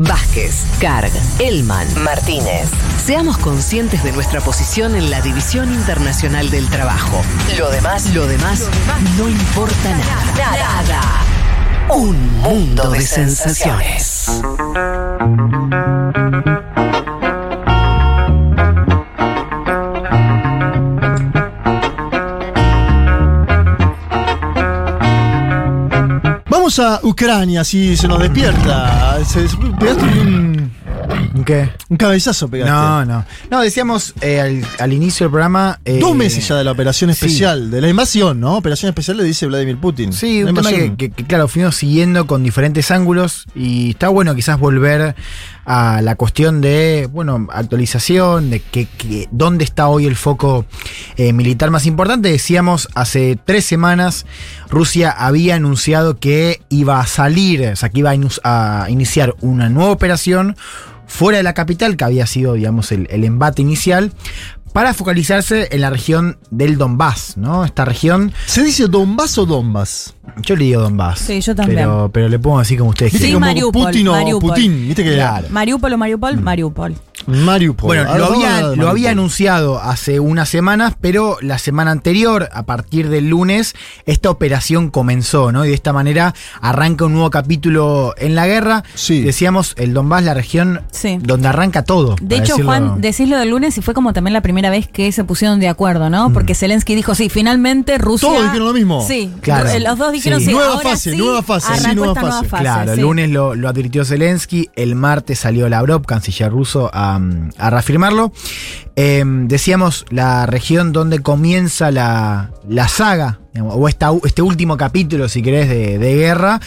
Vázquez, Carg, Elman, Martínez. Seamos conscientes de nuestra posición en la División Internacional del Trabajo. Lo demás, lo demás, no importa nada. Nada. Un mundo de sensaciones. A Ucrania, si se nos despierta. Se, se- ¿Qué? un cabezazo, pegaste. No, no. No, decíamos eh, al, al inicio del programa. eh, Dos meses ya de la operación sí. especial, de la invasión, ¿no? Operación especial le dice Vladimir Putin. Sí, un tema que, que- que, claro, fuimos siguiendo con diferentes ángulos y está bueno quizás volver a la cuestión de, bueno, actualización, de que, que- dónde está hoy el foco eh, militar más importante. Decíamos, hace tres semanas Rusia había anunciado que iba a salir, o sea, que iba a iniciar una nueva operación fuera de la capital, que había sido, digamos, el, el embate inicial, para focalizarse en la región del Donbass, ¿no? Esta región ¿Se dice Donbass o Donbass? yo le digo Donbass. Sí, yo también. Pero, pero le pongo así como ustedes ¿Viste Sí, Mariupol, Putin o Mariupol. Putin? ¿Viste que Claro. Mariupol o Mariupol, Mariupol. Mariupol. Bueno, lo había, lo anunciado hace unas semanas, pero la semana anterior, a partir del lunes, esta operación comenzó, ¿no? Y de esta manera arranca un nuevo capítulo en la guerra. Sí. Decíamos, el Donbass, la región Sí. donde arranca todo. De hecho, decirlo- Juan, decís lo del lunes y fue como también la primera vez que se pusieron de acuerdo, ¿no? Porque Zelensky dijo, sí, finalmente Rusia... Todos dijeron lo mismo. Sí, Claro. eh, los dos dijeron, Sí. sí, Nueva ahora fase, sí, nueva fase, sí, nueva esta nueva fase. fase. Claro, sí. el lunes lo, lo advirtió Zelensky, el martes salió Lavrov, canciller ruso, a, a reafirmarlo. Eh, decíamos la región donde comienza la, la saga, o esta, este último capítulo, si querés, de, de guerra,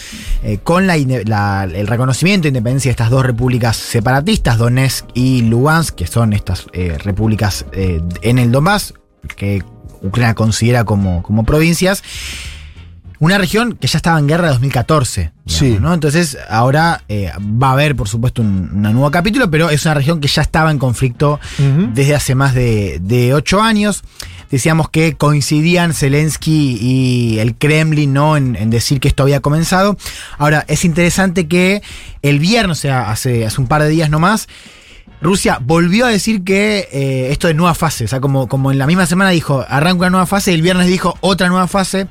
eh, con la, inde- la- el reconocimiento de independencia de estas dos repúblicas separatistas, Donetsk y Lugansk, que son estas eh, repúblicas eh, en el Donbass, que Ucrania considera como, como provincias. Una región que ya estaba en guerra de 2014. digamos, Sí. ¿no? Entonces, ahora va a haber, por supuesto, un, un nuevo capítulo, pero es una región que ya estaba en conflicto desde hace más de, de ocho años. Decíamos que coincidían Zelensky y el Kremlin ¿no? en, en decir que esto había comenzado. Ahora, es interesante que el viernes, o sea, hace, hace un par de días nomás, Rusia volvió a decir que eh, esto de nueva fase, o sea, como, como en la misma semana dijo, arranca una nueva fase, y el viernes dijo otra nueva fase,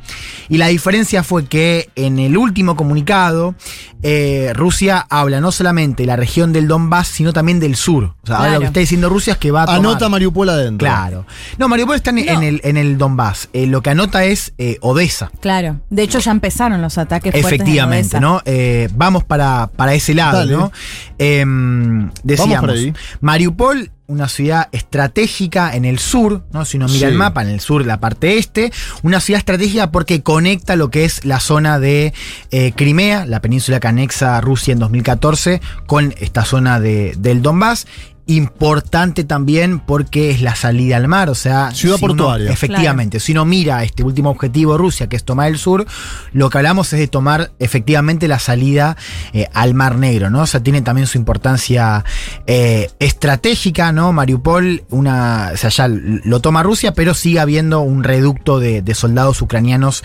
y la diferencia fue que en el último comunicado, eh, Rusia habla no solamente de la región del Donbass, sino también del sur. O sea, ahora lo Claro. que está diciendo Rusia es que va a tomar... Anota Mariupol adentro. Claro. No, Mariupol está en, No. en el, en el Donbass. Eh, lo que anota es eh, Odessa. Claro, de hecho ya empezaron los ataques fuertes en Efectivamente, Odessa. ¿no? Eh, vamos para, para ese lado, Dale. ¿no? Em, decíamos, por ahí. Mariupol, una ciudad estratégica en el sur, ¿no? Si uno mira Sí. el mapa, en el sur, la parte este, una ciudad estratégica porque conecta lo que es la zona de eh, Crimea, la península que anexa a Rusia en 2014, con esta zona de, del Donbass. Importante también porque es la salida al mar, o sea, Ciudad si uno- portuaria. efectivamente, si uno mira este último objetivo de Rusia, que es tomar el sur, lo que hablamos es de tomar efectivamente la salida eh, al Mar Negro, ¿no? O sea, tiene también su importancia eh, estratégica, ¿no? Mariupol, una, o sea, ya lo toma Rusia, pero sigue habiendo un reducto de, de soldados ucranianos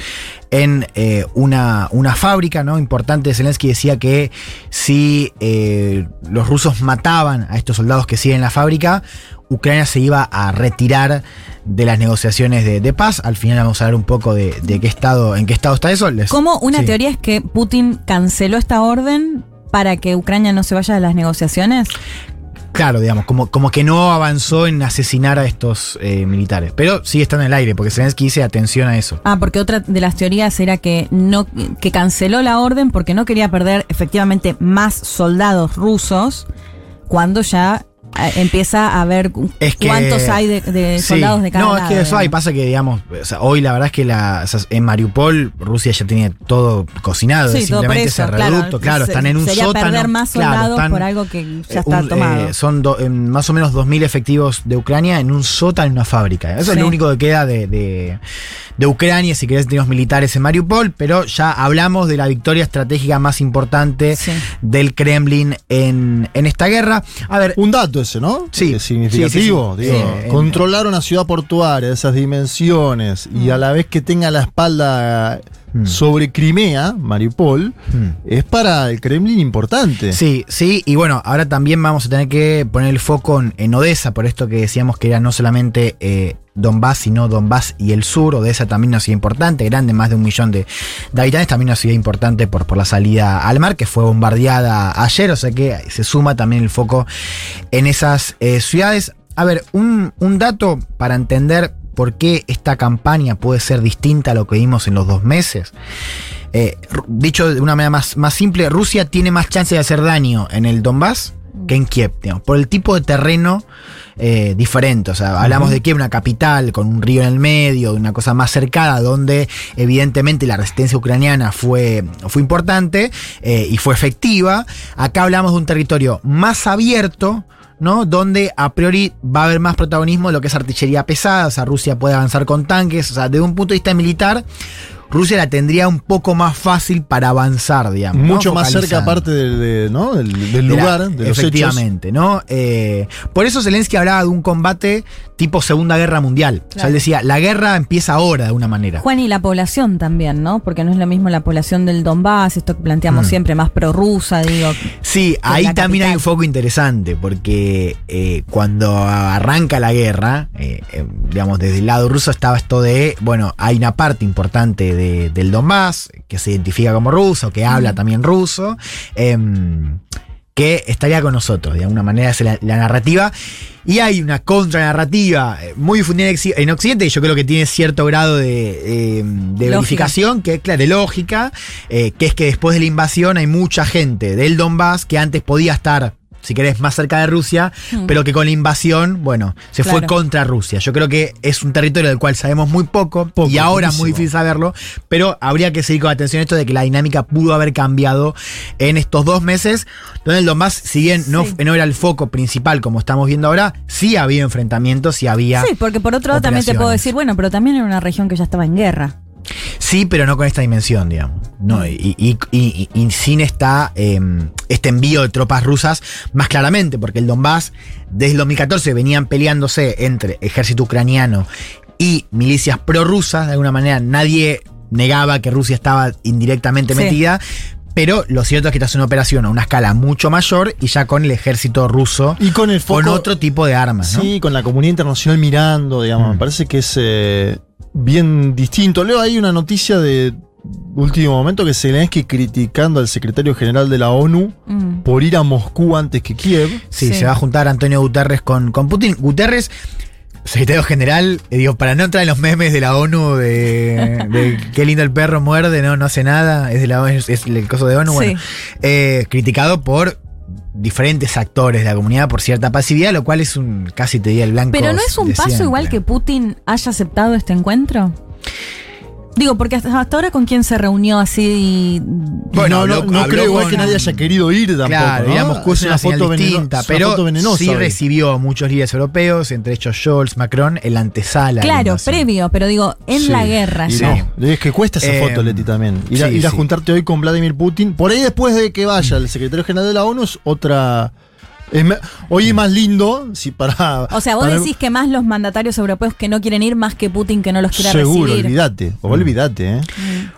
en eh, una, una fábrica, ¿no? Importante, Zelensky decía que si eh, los rusos mataban a estos soldados que siguen en la fábrica, Ucrania se iba a retirar de las negociaciones de, de paz. Al final vamos a hablar un poco de, de qué estado, en qué estado está eso. Les- Como una sí. teoría es que Putin canceló esta orden para que Ucrania no se vaya de las negociaciones. Claro, digamos, como, como que no avanzó en asesinar a estos eh, militares. Pero sigue estando en el aire, porque Zelensky dice atención a eso. Ah, porque otra de las teorías era que no que canceló la orden porque no quería perder efectivamente más soldados rusos cuando ya empieza a ver cu- Es que- cuántos hay de, de Sí. soldados de cada No, es que eso hay, pasa que, digamos, o sea, hoy la verdad es que la, o sea, en Mariupol Rusia ya tiene todo cocinado, Sí, todo simplemente preso, ese reducto, claro, Se- están en un sería sótano. perder más claro, soldados están, por algo que ya eh, está un- tomado. eh, son do- eh, más o menos 2.000 efectivos de Ucrania en un sótano en una fábrica. Eso es lo único que queda de, de- de Ucrania, si querés, tenemos militares en Mariupol, pero ya hablamos de la victoria estratégica más importante Sí. del Kremlin en, en esta guerra. A ver, Un dato ese, ¿no? Sí, Es significativo. sí, sí, sí. digo, Sí, controlar una ciudad portuaria de esas dimensiones y a la vez que tenga la espalda Mm. sobre Crimea, Mariupol, Mm. es para el Kremlin importante. Sí, sí, y bueno, ahora también vamos a tener que poner el foco en, en Odessa, por esto que decíamos que era no solamente eh, Donbass, sino Donbass y el sur. Odessa también una ciudad importante, grande, más de un millón de, de habitantes, también una ciudad importante por, por la salida al mar, que fue bombardeada ayer, o sea que se suma también el foco en esas eh, ciudades. A ver, un, un dato para entender por qué esta campaña puede ser distinta a lo que vimos en los dos meses. Eh, dicho de una manera más, más simple, Rusia tiene más chance de hacer daño en el Donbass que en Kiev, digamos, por el tipo de terreno eh, diferente. O sea, hablamos de Kiev, una capital con un río en el medio, de una cosa más cercana, donde evidentemente la resistencia ucraniana fue, fue importante eh, y fue efectiva. Acá hablamos de un territorio más abierto. ¿no? Donde a priori va a haber más protagonismo de lo que es artillería pesada, o sea, Rusia puede avanzar con tanques, o sea, desde un punto de vista militar, Rusia la tendría un poco más fácil para avanzar, digamos. ¿no? Mucho más cerca aparte del, de- ¿no? del, del De la- lugar, de los hechos. efectivamente, ¿no? Eh, por eso Zelensky hablaba de un combate tipo Segunda Guerra Mundial. O sea, él decía, la guerra empieza ahora de una manera. Juan, y la población también, ¿no? Porque no es lo mismo la población del Donbass, esto que planteamos Mm. siempre, más prorrusa, digo. Sí, ahí también hay un foco interesante, porque eh, cuando arranca la guerra, eh, eh, digamos, desde el lado ruso estaba esto de, bueno, hay una parte importante de- del Donbass que se identifica como ruso, que habla también ruso, em, que estaría con nosotros, de alguna manera es la, la narrativa. Y hay una contranarrativa eh, muy difundida en Occ- en Occidente, y yo creo que tiene cierto grado de, eh, de verificación, que es claro, de lógica, eh, que es que después de la invasión hay mucha gente del Donbass que antes podía estar, si querés, más cerca de Rusia, Mm. pero que con la invasión, bueno, se fue contra Rusia. Yo creo que es un territorio del cual sabemos muy poco, Poco, y ahora es muy difícil saberlo, pero habría que seguir con atención esto de que la dinámica pudo haber cambiado en estos dos meses, donde el Donbass, si bien no, Sí. no era el foco principal como estamos viendo ahora, sí había enfrentamientos y había... Sí, porque por otro lado también te puedo decir, bueno, pero también era una región que ya estaba en guerra. Sí, pero no con esta dimensión, digamos. No, y, y- y- y- y sin esta, eh, este envío de tropas rusas más claramente, porque el Donbass, desde el 2014 venían peleándose entre ejército ucraniano y milicias prorrusas, de alguna manera nadie negaba que Rusia estaba indirectamente Sí. metida. Pero lo cierto es que esta es una operación a una escala mucho mayor y ya con el ejército ruso Y con el foco. con otro tipo de armas. ¿no? Sí, con la comunidad internacional mirando, digamos. Mm. Me parece que es eh, bien distinto. Leo ahí una noticia de último momento que Zelensky criticando al secretario general de la ONU Mm. por ir a Moscú antes que Kiev. Sí, Sí. se va a juntar Antonio Guterres con, con Putin. Guterres, secretario general, eh, digo, para no entrar en los memes de la ONU de, de qué lindo el perro muerde, no, no hace nada, es de la es, es el coso de ONU, Sí. bueno, eh, criticado por diferentes actores de la comunidad por cierta pasividad, lo cual es un casi te diría el blanco. Pero no es un paso siempre. igual que Putin haya aceptado este encuentro. Digo, porque hasta, hasta ahora con quién se reunió así. Bueno, no, no, no creo con- que nadie haya querido ir tampoco. Claro, ¿no? Moscú es una, foto distinta, una pero foto venenosa sí recibió a muchos líderes europeos, entre ellos Scholz, Macron, en la antesala. claro, previo, pero digo, en Sí. la guerra ya. no, es que cuesta esa Eh, foto, Leti, también. Ir, a, sí, ir a sí. juntarte hoy con Vladimir Putin. Por ahí después de que vaya el secretario general de la ONU es otra... es me- hoy es más lindo, si para... O sea, vos para- decís que más los mandatarios europeos que no quieren ir más que Putin que no los quiera Seguro, recibir. olvídate. Olvídate, ¿eh?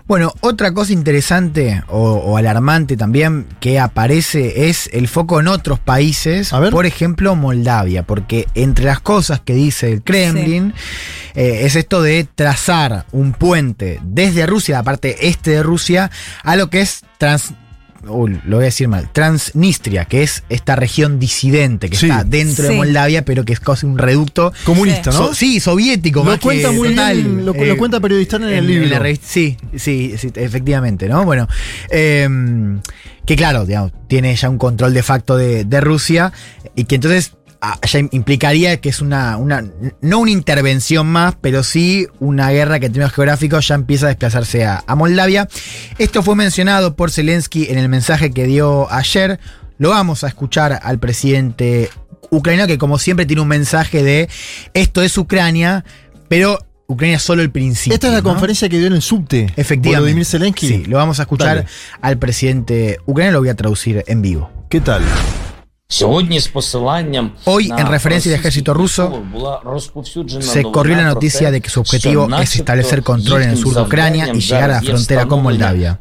Bueno, otra cosa interesante o, o alarmante también que aparece es el foco en otros países, A ver. por ejemplo Moldavia, porque entre las cosas que dice el Kremlin eh, es esto de trazar un puente desde Rusia, la parte este de Rusia, a lo que es trans... uy, lo voy a decir mal, Transnistria, que es esta región disidente que Sí. está dentro de. Moldavia, pero que es casi un reducto Comunista, ¿no? So- sí, soviético. Lo más cuenta que muy total, bien, lo, eh, lo cuenta periodista en, el libro. la revista- sí, sí, sí, efectivamente, ¿no? Bueno, eh, que claro, digamos, tiene ya un control de facto de, de Rusia y que entonces ya implicaría que es una, una, no una intervención más, pero sí una guerra que en términos geográficos ya empieza a desplazarse a, a Moldavia. Esto fue mencionado por Zelensky en el mensaje que dio ayer. Lo vamos a escuchar al presidente ucraniano que como siempre tiene un mensaje de esto es Ucrania, pero Ucrania es solo el principio. Esta es la ¿no? conferencia que dio en el subte. Efectivamente. Volodymyr Zelensky. Sí, lo vamos a escuchar Dale. al presidente ucraniano, lo voy a traducir en vivo. ¿Qué tal? Hoy, en referencia al ejército ruso, se corrió la noticia de que su objetivo es establecer control en el sur de Ucrania y llegar a la frontera con Moldavia.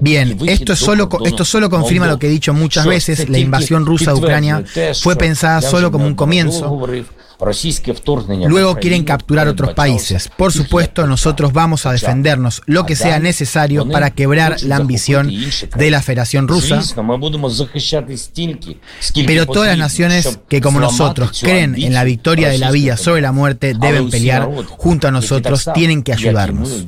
Bien, esto solo, esto solo confirma lo que he dicho muchas veces, la invasión rusa de Ucrania fue pensada solo como un comienzo Luego quieren capturar otros países. Por supuesto, nosotros vamos a defendernos lo que sea necesario para quebrar la ambición de la Federación Rusa. Pero todas las naciones que como nosotros creen en la victoria de la vida sobre la muerte deben pelear junto a nosotros, tienen que ayudarnos.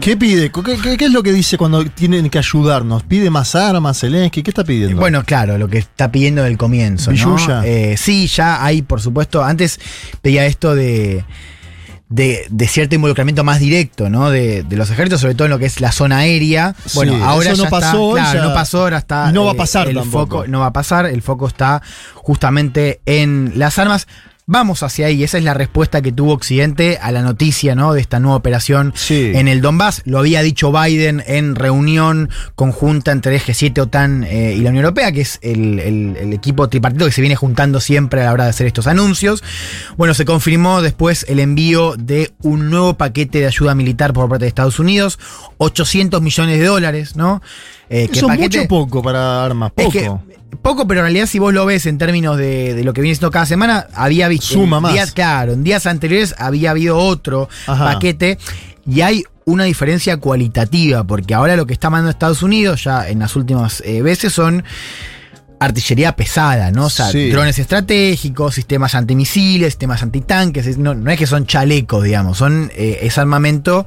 ¿Qué pide? ¿Qué, es lo que dice cuando tienen que ayudarnos? ¿Pide más armas, Zelensky? ¿Qué está pidiendo? Bueno, claro, lo que está pidiendo del comienzo. ¿no? Eh, sí, ya hay, por supuesto. Antes pedía esto de, de, cierto involucramiento más directo, ¿no? De, los ejércitos, sobre todo en lo que es la zona aérea. Bueno, ahora no pasó, está, claro, no pasó, ahora está. no va a pasar el foco, no va a pasar. El foco está justamente en las armas. Vamos hacia ahí, esa es la respuesta que tuvo Occidente a la noticia ¿no? de esta nueva operación en el Donbass. Lo había dicho Biden en reunión conjunta entre G7, OTAN eh, y la Unión Europea, que es el, equipo tripartito que se viene juntando siempre a la hora de hacer estos anuncios. Bueno, se confirmó después el envío de un nuevo paquete de ayuda militar por parte de Estados Unidos, 800 millones de dólares, ¿no? Eh, Eso es mucho poco para armas, poco poco, pero en realidad si vos lo ves en términos de, lo que viene siendo cada semana, había visto... Suma más. Días, claro, en días anteriores había habido otro paquete y hay una diferencia cualitativa, porque ahora lo que está mandando Estados Unidos ya en las últimas eh, veces son artillería pesada, ¿no? O sea, drones estratégicos, sistemas antimisiles, sistemas antitanques, no, no es que son chalecos, digamos, son eh, es armamento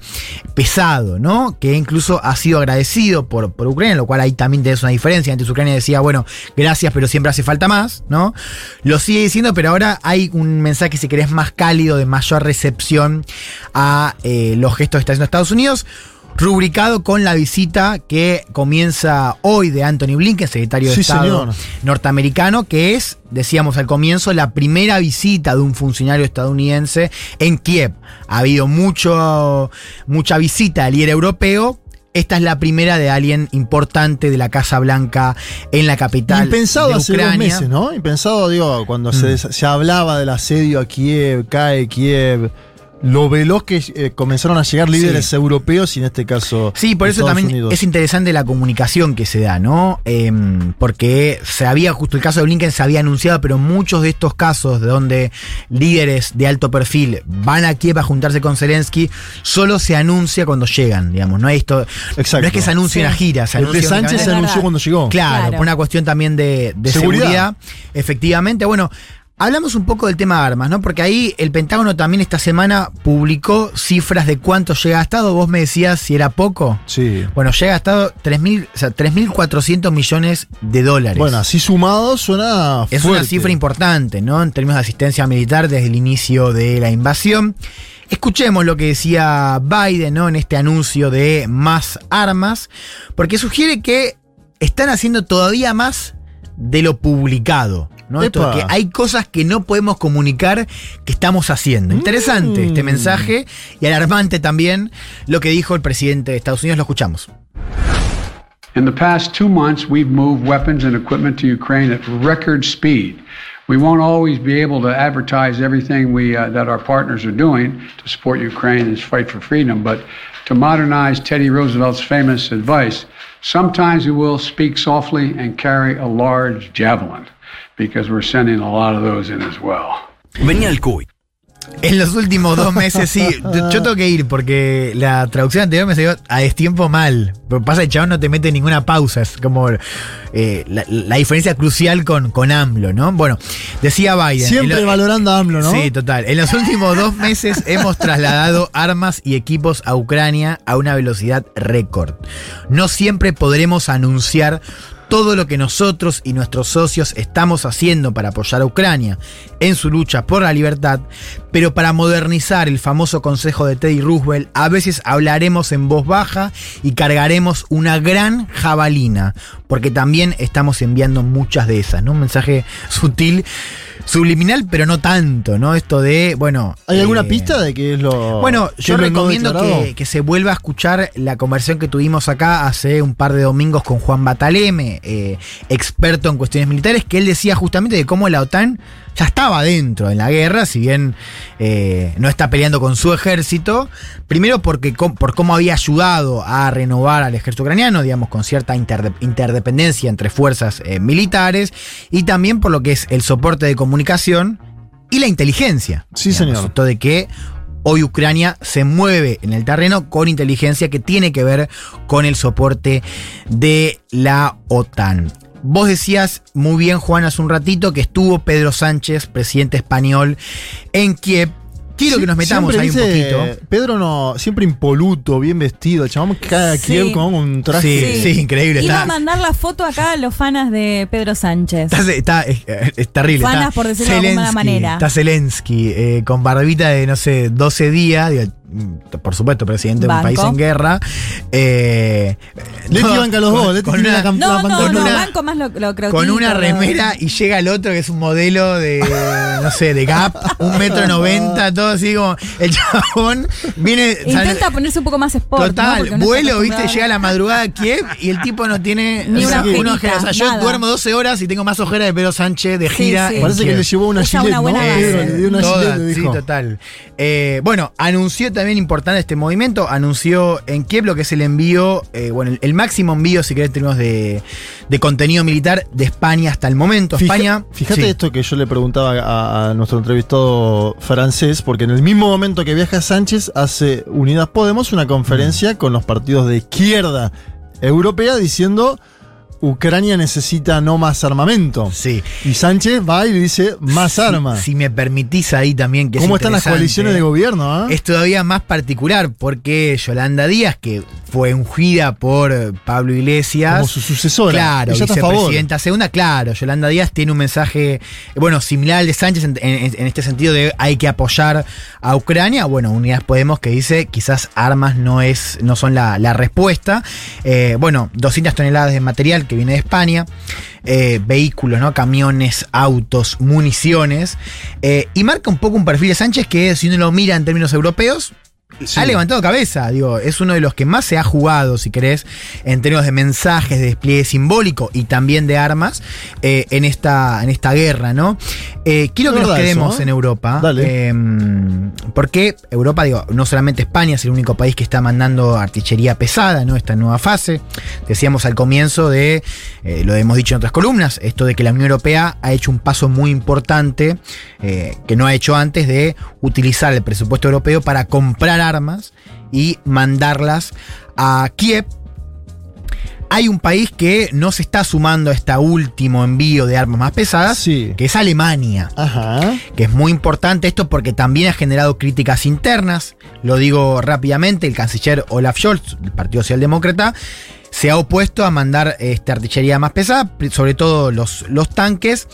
pesado, ¿no? Que incluso ha sido agradecido por, por Ucrania, lo cual ahí también tenés una diferencia. Antes Ucrania decía, bueno, gracias, pero siempre hace falta más, ¿no? Lo sigue diciendo, pero ahora hay un mensaje, si querés, más cálido, de mayor recepción a eh, los gestos que está haciendo Estados Unidos rubricado con la visita que comienza hoy de Anthony Blinken, secretario de Estado norteamericano, que es, decíamos al comienzo, la primera visita de un funcionario estadounidense en Kiev. Ha habido mucho, mucha visita al líder europeo, esta es la primera de alguien importante de la Casa Blanca en la capital. Impensado hace dos meses, ¿no? Impensado, digo, cuando se, mm. se, hablaba del asedio a Kiev, cae Kiev lo veloz que eh, comenzaron a llegar líderes europeos y en este caso. Sí, por eso también es interesante la comunicación que se da, ¿no? Em, porque se había, justo el caso de Blinken se había anunciado, pero muchos de estos casos de donde líderes de alto perfil van a Kiev a juntarse con Zelensky, solo se anuncia cuando llegan, digamos. No, esto, no es que se anuncie una gira. Se el de Sánchez se anunció cuando llegó. Claro, por una cuestión también de, seguridad. Efectivamente, bueno. Hablamos un poco del tema de armas, ¿no? Porque ahí el Pentágono también esta semana publicó cifras de cuánto llega a Estado. Vos me decías si era poco. Sí. Bueno, llega a Estado 3.400 o millones de dólares. Bueno, así sumado suena Es una cifra importante, ¿no? En términos de asistencia militar desde el inicio de la invasión. Escuchemos lo que decía Biden, ¿no? En este anuncio de más armas, porque sugiere que están haciendo todavía más de lo publicado. ¿No? que hay cosas que no podemos comunicar que estamos haciendo. Interesante este mm. mensaje y alarmante también lo que dijo el presidente de Estados Unidos. Lo escuchamos. In the past two months, we've moved weapons and equipment to Ukraine at record speed. We won't always be able to advertise everything we, uh, that our partners are doing to support Ukraine and its fight for freedom, but to modernize Teddy Roosevelt's famous advice, sometimes we will speak softly and carry a large javelin. Because we're sending a lot of those in as well. Venía el CUI. En los últimos dos meses, sí. Yo tengo que ir porque la traducción anterior me salió a destiempo mal. Pero pasa el chabón no te mete ninguna pausa. Es como eh, la, diferencia crucial con, con AMLO, ¿no? Bueno, decía Biden. Siempre valorando a AMLO, ¿no? Sí, total. En los últimos dos meses hemos trasladado armas y equipos a Ucrania a una velocidad récord. No siempre podremos anunciar todo lo que nosotros y nuestros socios estamos haciendo para apoyar a Ucrania en su lucha por la libertad, pero para modernizar el famoso consejo de Teddy Roosevelt, a veces hablaremos en voz baja y cargaremos una gran jabalina, porque también estamos enviando muchas de esas, ¿no? Un mensaje sutil subliminal, pero no tanto, ¿no? Esto de, bueno. ¿Hay alguna eh, pista de qué es lo. Bueno, yo recomiendo que, se vuelva a escuchar la conversación que tuvimos acá hace un par de domingos con Juan Bataleme, eh, experto en cuestiones militares, que él decía justamente de cómo la OTAN ya estaba dentro en la guerra, si bien eh, no está peleando con su ejército. Primero porque por cómo había ayudado a renovar al ejército ucraniano, digamos, con cierta interdependencia entre fuerzas eh, militares, y también por lo que es el soporte de comunicación y la inteligencia. Sí, señor. Esto de que hoy Ucrania se mueve en el terreno con inteligencia que tiene que ver con el soporte de la OTAN. Vos decías muy bien, Juan, hace un ratito que estuvo Pedro Sánchez, presidente español, en Kiev. Quiero que nos metamos ahí un poquito. Pedro no, siempre impoluto, bien vestido. El chabón que cae a Kiev con un traje. Sí, sí, increíble. Iba a mandar la foto acá a los fanas de Pedro Sánchez. Está, es, terrible. Fanas, por decirlo de alguna manera. Está Zelensky eh, con barbita de, no sé, 12 días. Por supuesto, presidente de un país en guerra. Eh, Leti banca los dos, con una, no, no, con no, una, banco más lo, lo Con una remera y llega el otro que es un modelo de, no sé, de Gap, un metro noventa, todo así como el chabón viene... Intenta ponerse un poco más sport. Total, vuelo, viste, llega a la madrugada a Kiev y el tipo no tiene ni una, O sea, yo duermo 12 horas y tengo más ojeras de Pedro Sánchez de gira. Parece que le llevó una gilet, una buena Le dio una sí, total. Eh, bueno, anunció también importante este movimiento. Anunció en Kiev lo que es el envío, eh, bueno, el, máximo envío, si querés, en términos de, contenido militar de España hasta el momento. España. Fíjate esto que yo le preguntaba a, nuestro entrevistado francés, porque en el mismo momento que viaja Sánchez, hace Unidas Podemos una conferencia mm. con los partidos de izquierda europea diciendo Ucrania necesita no más armamento. Sí. Y Sánchez va y le dice más armas. Si me permitís ahí también que ¿Cómo están las coaliciones de gobierno? Ah? Es todavía más particular porque Yolanda Díaz, que fue ungida por Pablo Iglesias. Como su sucesora. Claro, vicepresidenta segunda, claro. Yolanda Díaz tiene un mensaje, bueno, similar al de Sánchez en, este sentido de hay que apoyar a Ucrania. Bueno, Unidas Podemos que dice quizás armas no, es, no son la, respuesta. Eh, bueno, 200 toneladas de material que viene de España, eh, vehículos, ¿no? camiones, autos, municiones, eh, y marca un poco un perfil de Sánchez que si uno lo mira en términos europeos, ha levantado cabeza, digo, es uno de los que más se ha jugado, si querés, en términos de mensajes, de despliegue simbólico y también de armas eh, en, esta, en esta guerra, ¿no? Eh, quiero que nos quedemos en Europa. Em, porque Europa, digo, no solamente España es el único país que está mandando artillería pesada, ¿no? Esta nueva fase. Decíamos al comienzo de, eh, lo hemos dicho en otras columnas, esto de que la Unión Europea ha hecho un paso muy importante que no ha hecho antes de utilizar el presupuesto europeo para comprar armas y mandarlas a Kiev. Hay un país que no se está sumando a este último envío de armas más pesadas, que es Alemania. Que es muy importante esto porque también ha generado críticas internas. Lo digo rápidamente, el canciller Olaf Scholz, del Partido Socialdemócrata, se ha opuesto a mandar esta artillería más pesada, sobre todo los, los tanques,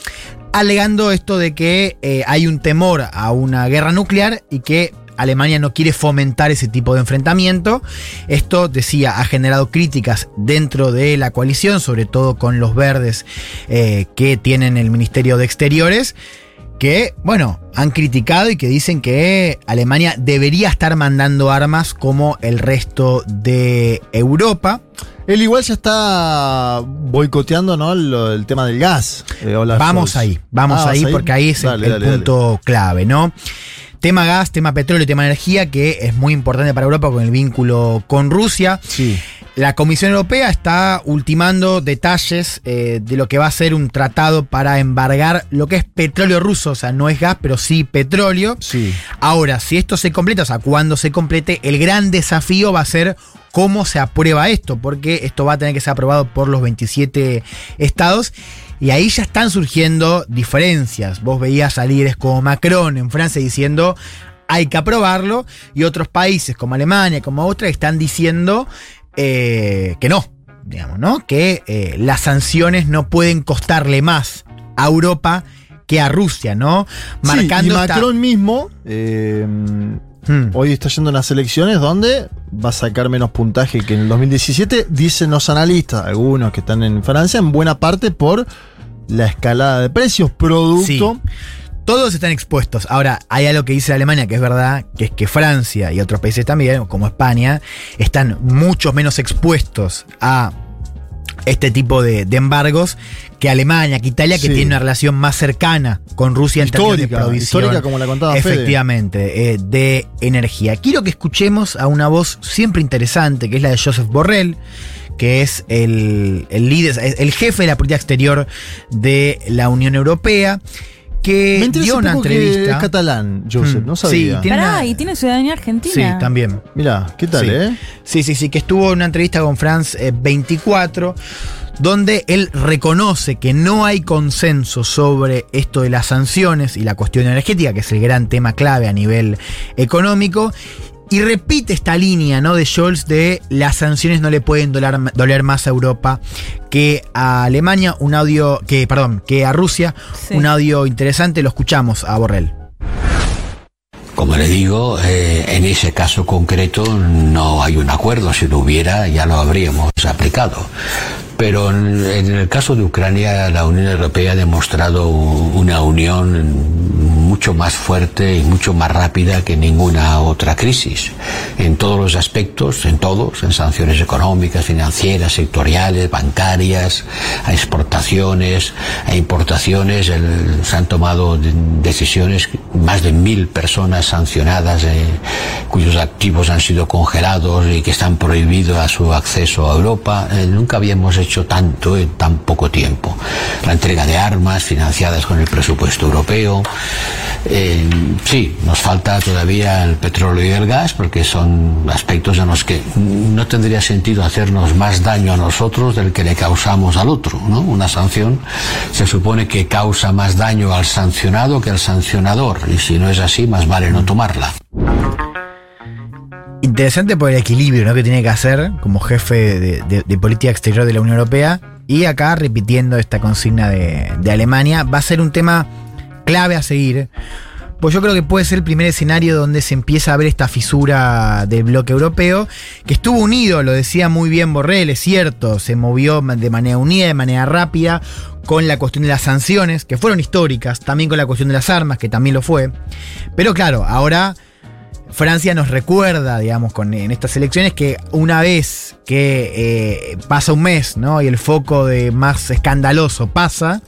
alegando esto de que eh, hay un temor a una guerra nuclear y que Alemania no quiere fomentar ese tipo de enfrentamiento. Esto, decía, ha generado críticas dentro de la coalición, sobre todo con los verdes eh, que tienen el Ministerio de Exteriores que, bueno, han criticado y que dicen que Alemania debería estar mandando armas como el resto de Europa. Él igual ya está boicoteando ¿no? el, tema del gas. Eh, vamos ahí, vamos ah, ahí, porque ahí es el, punto clave, ¿no? Tema gas, tema petróleo, tema energía, que es muy importante para Europa con el vínculo con Rusia. Sí. La Comisión Europea está ultimando detalles eh, de lo que va a ser un tratado para embargar lo que es petróleo ruso, o sea, no es gas, pero sí petróleo. Sí. Ahora, si esto se completa, o sea, cuando se complete, el gran desafío va a ser cómo se aprueba esto, porque esto va a tener que ser aprobado por los 27 estados. Y ahí ya están surgiendo diferencias. Vos veías a líderes como Macron en Francia diciendo hay que aprobarlo y otros países como Alemania, como Austria, están diciendo eh, que no, digamos, ¿no? Que eh, las sanciones no pueden costarle más a Europa que a Rusia, ¿no? Marcando. Sí, y Macron mismo. Eh, hmm. Hoy está yendo unas elecciones donde va a sacar menos puntaje que en el 2017, dicen los analistas, algunos que están en Francia, en buena parte por la escalada de precios, producto todos están expuestos. Ahora, hay algo que dice Alemania que es verdad, que es que Francia y otros países también, como España, están mucho menos expuestos a este tipo de, embargos que Alemania, que Italia, que tiene una relación más cercana con Rusia histórica, en términos Histórica, como la contaba Efectivamente, eh, de energía. Quiero que escuchemos a una voz siempre interesante, que es la de Joseph Borrell, que es el, el líder, el jefe de la política exterior de la Unión Europea que dio una entrevista. es catalán, Joseph, mm, no sabía. Sí, tiene y tiene ciudadanía argentina. Sí, también. Mira, ¿qué tal, sí. eh? Sí, sí, sí, que estuvo en una entrevista con France 24, donde él reconoce que no hay consenso sobre esto de las sanciones y la cuestión energética, que es el gran tema clave a nivel económico, y repite esta línea ¿no? de Scholz de las sanciones no le pueden doler, más a Europa que a Alemania, un audio, que, perdón, que a Rusia, un audio interesante, lo escuchamos a Borrell. Como le digo, eh, en ese caso concreto no hay un acuerdo. Si lo hubiera, ya lo habríamos aplicado. Pero en, el caso de Ucrania, la Unión Europea ha demostrado una unión mucho más fuerte y mucho más rápida que ninguna otra crisis. En todos los aspectos, en todos, en sanciones económicas, financieras, sectoriales, bancarias, a exportaciones, a importaciones, se han tomado decisiones, más de mil personas sancionadas, eh, cuyos activos han sido congelados y que están prohibidos a su acceso a Europa. Eh, nunca habíamos hecho tanto en tan poco tiempo. La entrega de armas financiadas con el presupuesto europeo, eh, sí, nos falta todavía el petróleo y el gas porque son aspectos en los que no tendría sentido hacernos más daño a nosotros del que le causamos al otro. ¿no? Una sanción se supone que causa más daño al sancionado que al sancionador y si no es así, más vale no tomarla. Interesante por el equilibrio ¿no? que tiene que hacer como jefe de, política exterior de la Unión Europea y acá repitiendo esta consigna de, de Alemania va a ser un tema clave a seguir. Pues yo creo que puede ser el primer escenario donde se empieza a ver esta fisura del bloque europeo, que estuvo unido, lo decía muy bien Borrell, es cierto, se movió de manera unida, de manera rápida, con la cuestión de las sanciones, que fueron históricas, también con la cuestión de las armas, que también lo fue. Pero claro, ahora Francia nos recuerda, digamos, en estas elecciones que una vez que eh, pasa un mes, ¿no? Y el foco de más escandaloso pasa,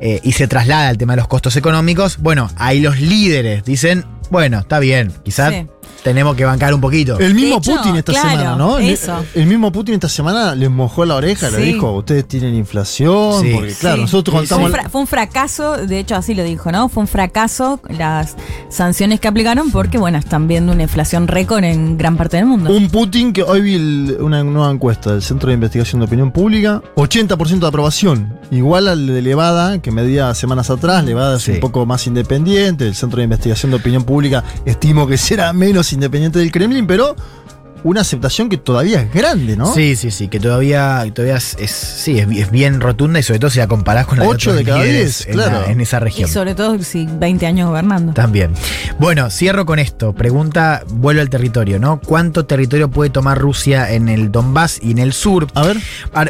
eh, y se traslada al tema de los costos económicos, bueno, ahí los líderes dicen, bueno, está bien, quizás tenemos que bancar un poquito. El mismo Putin esta semana, ¿no? El, mismo Putin esta semana les mojó la oreja, le dijo, ustedes tienen inflación, porque claro, nosotros contamos... Fue un, fracaso, de hecho así lo dijo, ¿no? Fue un fracaso las sanciones que aplicaron porque, bueno, están viendo una inflación récord en gran parte del mundo. Un Putin que hoy vi una nueva encuesta del Centro de Investigación de Opinión Pública, 80% de aprobación, igual al de Levada, que medía semanas atrás, Levada es un poco más independiente, el Centro de Investigación de Opinión Pública estimo que será menos independiente del Kremlin, pero una aceptación que todavía es grande, ¿no? Sí, sí, sí, que todavía, todavía es, sí, es, bien rotunda y sobre todo si la comparás con la 8 de, cada 10, claro. en esa región. Y sobre todo si 20 años gobernando. También. Bueno, cierro con esto. Pregunta, vuelvo al territorio, ¿no? ¿Cuánto territorio puede tomar Rusia en el Donbass y en el sur? A ver.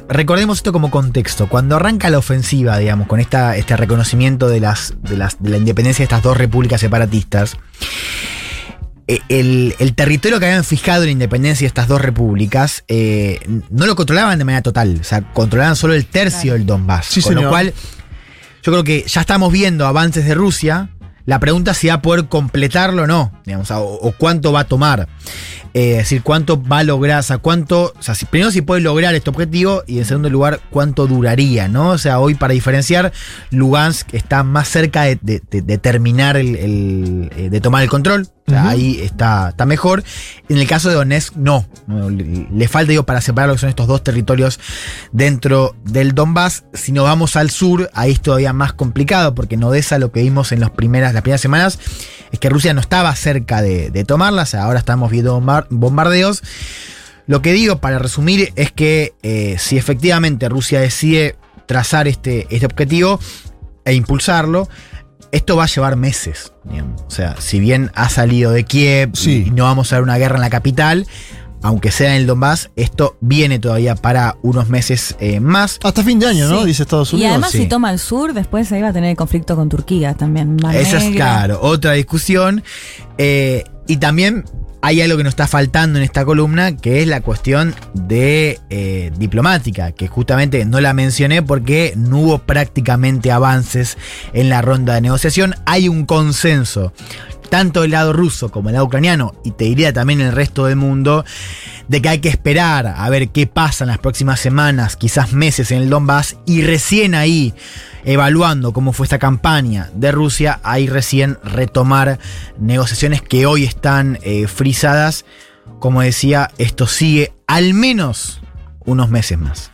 recordemos esto como contexto. Cuando arranca la ofensiva, digamos, con esta, este reconocimiento de, las, de, las, de la independencia de estas dos repúblicas separatistas, eh, el, territorio que habían fijado en la independencia de estas dos repúblicas eh, no lo controlaban de manera total, o sea, controlaban solo el tercio del Donbass. con lo cual, yo creo que ya estamos viendo avances de Rusia. La pregunta es si va a poder completarlo o no, digamos, o, cuánto va a tomar. Eh, es decir, cuánto va a lograr, o sea, cuánto, o sea, primero si puede lograr este objetivo y en segundo lugar, cuánto duraría, ¿no? O sea, hoy para diferenciar, Lugansk está más cerca de, terminar el, de tomar el control, ahí está, está mejor. En el caso de Donetsk, no. Le, falta, digo, para separar lo que son estos dos territorios dentro del Donbass. Si nos vamos al sur, ahí es todavía más complicado, porque en Odessa lo que vimos en las primeras, las primeras semanas es que Rusia no estaba cerca de, tomarlas. Ahora estamos viendo bombardeos. Lo que digo, para resumir, es que eh, si efectivamente Rusia decide trazar este, este objetivo, e impulsarlo. Esto va a llevar meses, digamos. O sea, si bien ha salido de Kiev Sí. y no vamos a ver una guerra en la capital, aunque sea en el Donbass, esto viene todavía para unos meses eh, más. Hasta fin de año, ¿no? Dice Estados Y Unidos. además, sí. si toma el sur, después ahí va a tener el conflicto con Turquía también. Esa es, claro, otra discusión. Eh, y también hay algo que nos está faltando en esta columna, que es la cuestión de eh, diplomática, que justamente no la mencioné porque no hubo prácticamente avances en la ronda de negociación. Hay un consenso, tanto del lado ruso como del lado ucraniano, y te diría también el resto del mundo, de que hay que esperar a ver qué pasa en las próximas semanas, quizás meses en el Donbass, y recién ahí, evaluando cómo fue esta campaña de Rusia, ahí recién retomar negociaciones que hoy están eh, frisadas. Como decía, esto sigue al menos unos meses más.